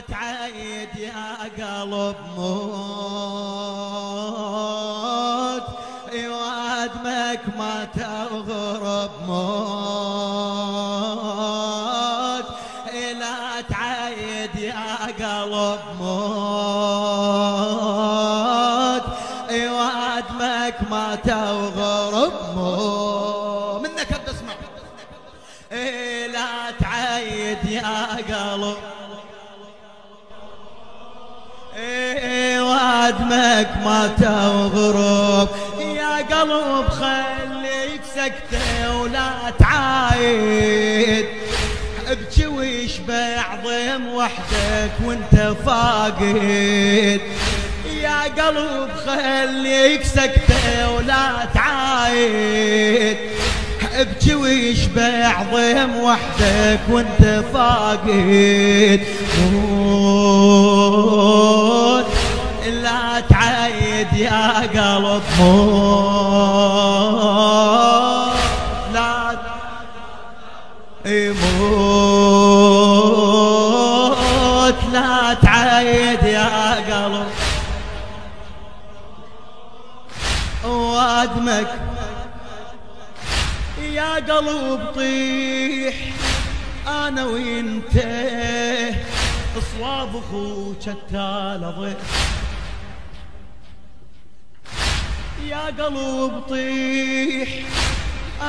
تعيد يا قلب موت. يوادمك ما تغرب موت. لا تعيد يا قلب موت. يوادمك ما تغرب موت وادمك ما تغرب. يا قلب خليك سكتة ولا تعايد. ابكي ويشبع ضيم وحدك وانت فاقد. يا قلب خليك سكتة ولا تعايد. ابكي ويشبع ضيم وحدك وانت فاقد. تعيد يا قلب موت. لا موت لا تعيد يا قلب وأدمك يا قلب طيح. أنا وانت إصواب أخوك التالى يا قلب طيح.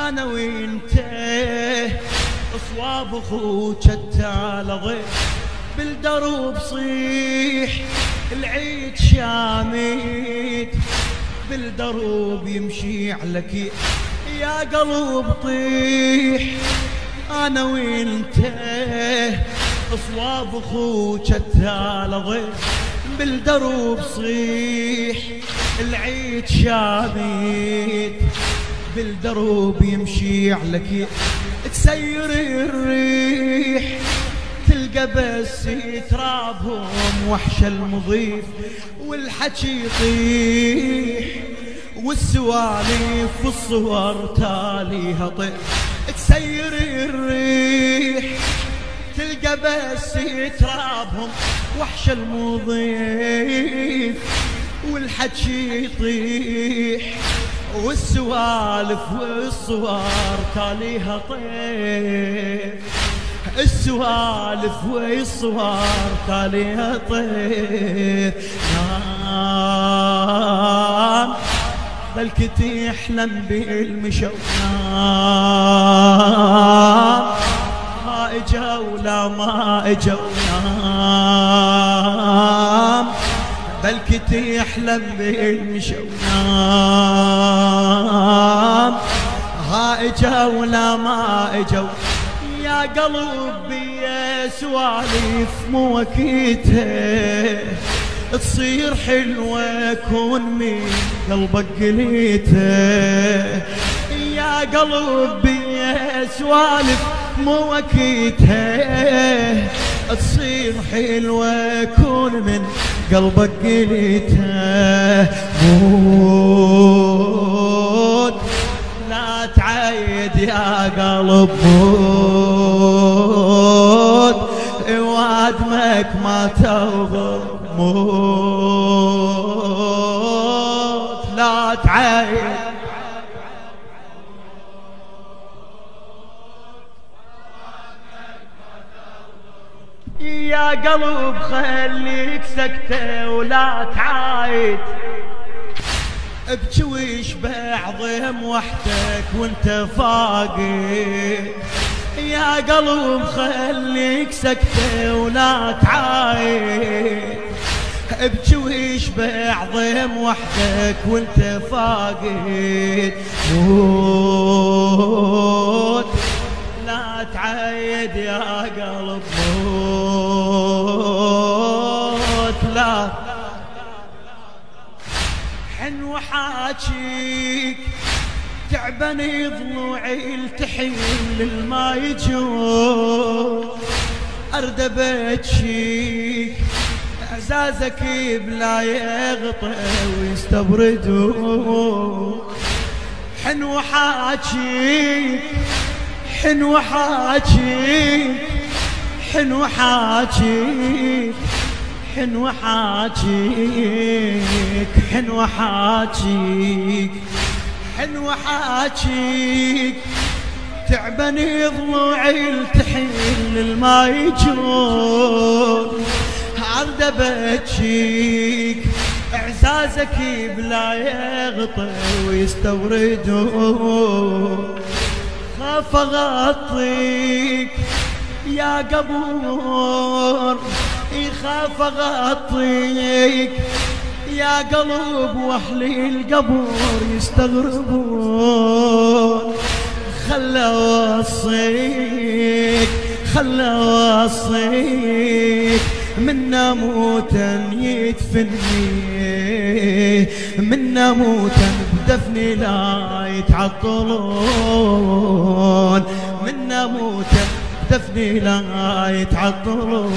أنا وإنت أصواب أخوك التالى بالدروب صيح العيد شامت بالدروب يمشي عليك يا قلب طيح. أنا وإنت أصواب أخوك التالى بالدروب صيح. العيد شابيت بالدروب يمشي عليك تسير الريح تلقى بس ترابهم وحش المضيف والحكي يطيح والسواليف والصور تاليها طيح. تسير الريح تلقى بس ترابهم وحش المضيف والحكي يطيح والسوالف والصور تاليها طيف السوالف والصور تاليها طيف نام تحلم بالمشو نام ما اجوا لا ما اجوا نام بلك تحلم بالمشو نام ها اجوا لا ما اجوا يا قلبي يا سوالف مو وكيته. تصير حلوة كون من قلبك قليته. يا قلبي سوالف مو وكيته. تصير حلوة كون من قلبك قليته. موت. لا تعيد يا قلب موت. وادمك ما تغضب موت. يا قلب خليك سكتة ولا تعايد ابكي ويشبع ضيم وحدك وانت فاقد. يا قلب خليك سكتة ولا تعايد ابكي ويشبع ضيم وحدك وانت فاقد. موت. لا تعايد يا قلب. لا حن وحاجيك تعبني ضلوعي التحين للما يجون أرد بتشيك إعزازك بلا يغطى ويستبردون حن وحاجيك حن وحاجيك حن وحاجيك. حن وحاجيك حن وحاجيك حن وحاجيك. تعبني ضلوعي التحيل للما يجون عرض بتشيك إعزازك بلا يغطي ويستوردون. خاف أغطيك يا قبور. يخاف اغطيك يا قلب واهلي القبور يستغربون. خلى وصيك خلى وصيك من موتا يدفني من موتا بدفني لا يتعطلون. من موتا بدفني لا يتعطلون.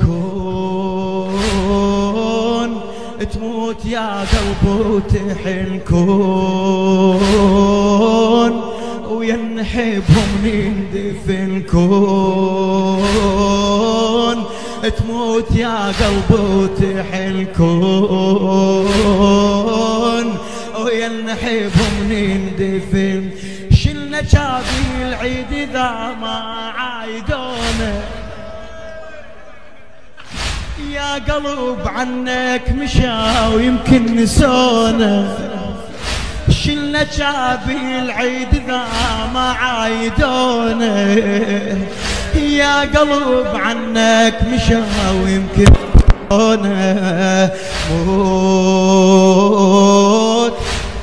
كون تموت يا قلب وتحن. كون وينحبهم ندفن كون تموت يا قلب وتحل كون وينحبهم نندفن شلنا شابي العيد إذا ما عايدونه. يا قلب عنك مشى ويمكن نسونا شلنا شابي العيد ذا ما عايدونه. يا قلب عنك مشى ويمكن نسونا موت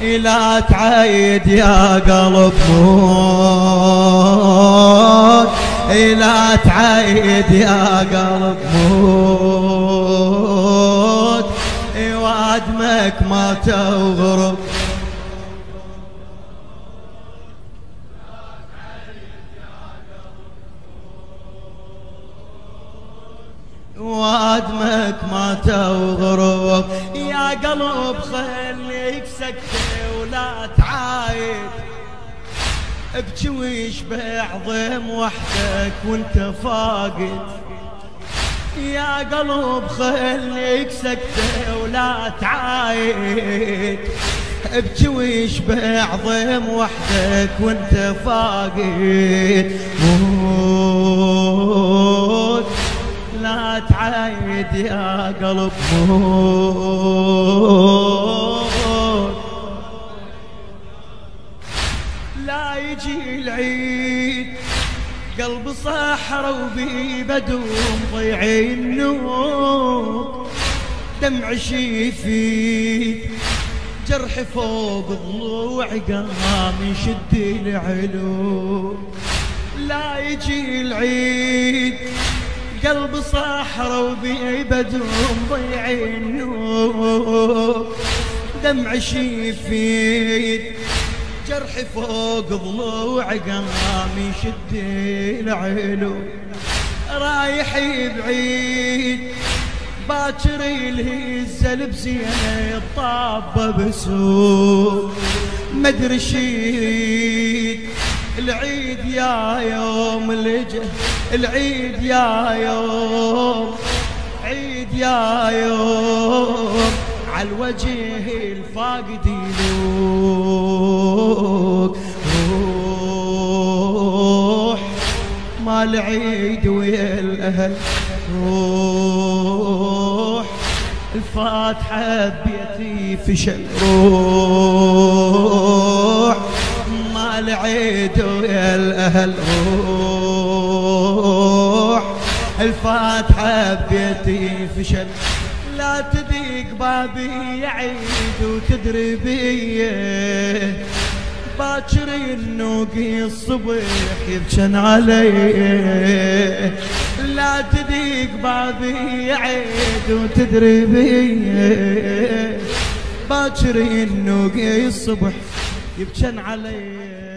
لا تعايد يا قلب موت. لا تعايد يا قلب موت. وادمك ما تغرب وادمك ما تغرب يا قلب خليك سكتة ولا تعايد. ابكي ويشبع ضيم وحدك وانت فاقد. يا قلب خليك سكتة ولا تعايد. ابكي ويشبع ضيم وحدك وانت فاقد. لا تعايد يا قلب موت لا يجي العيد قلب صحرا وبي بدوم ضيعي النور دمع شيفي جرح فوق ضلوعي قام يشد العلو. لا يجي العيد قلب صحرا وبي بدوم ضيعي النور. دمع شيفيد جرح فوق ضلوع قام يشد العلو رايح بعيد باكر الهزه بزينه طاب بسوق مدري شيد العيد يا يوم لجه العيد يا يوم عيد يا يوم على الوجه الفاقد يلوك. روح ما العيد ويا الاهل روح الفاتحة بيتي فشل روح العيد ويا الأهل. روح الفاتحة بيتي فشل. لا تضيق بابي يا عيد وتدري بيه باكر النوقي الصبح يبكن علي. لا تضيق بابي يا عيد وتدري بيه باكر النوقي الصبح يبكن علي.